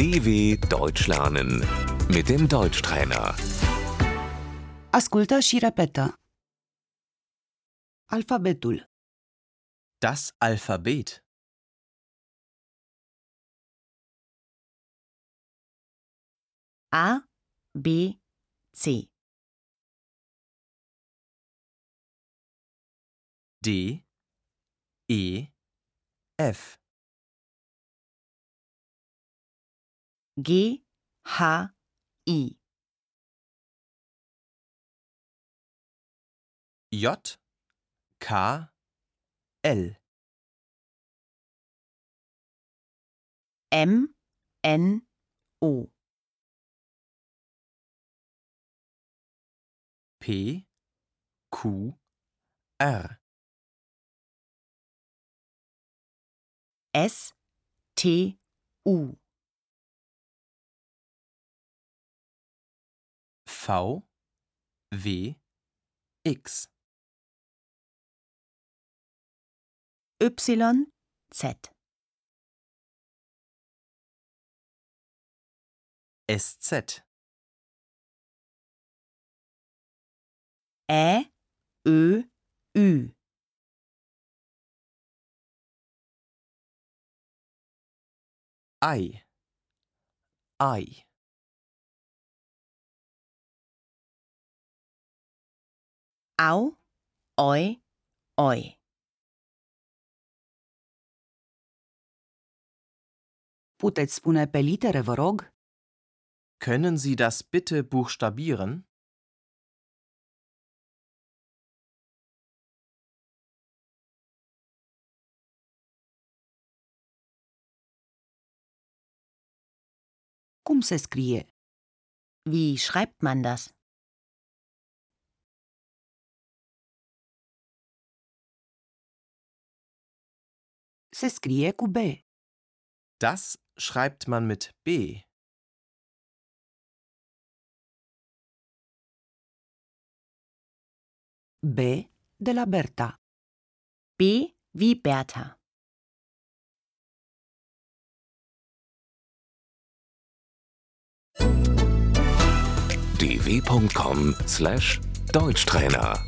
DW Deutsch lernen mit dem Deutschtrainer. Ascultă și repetă. Alfabetul Das Alphabet. A, B, C. D, E, F. G, H, I. J, K, L. M, N, O. P, Q, R. S, T, U. V, W, X. Y, Z. SZ. Ä, Ö, Ü. I. I. Au, Oi, Oi. Puteți spune pe litere, vă rog? Können Sie das bitte buchstabieren? Cum se scrie? Wie schreibt man das? Se scrie cu B. Das schreibt man mit B. B de la Berta. B wie Bertha. dw.com/deutschtrainer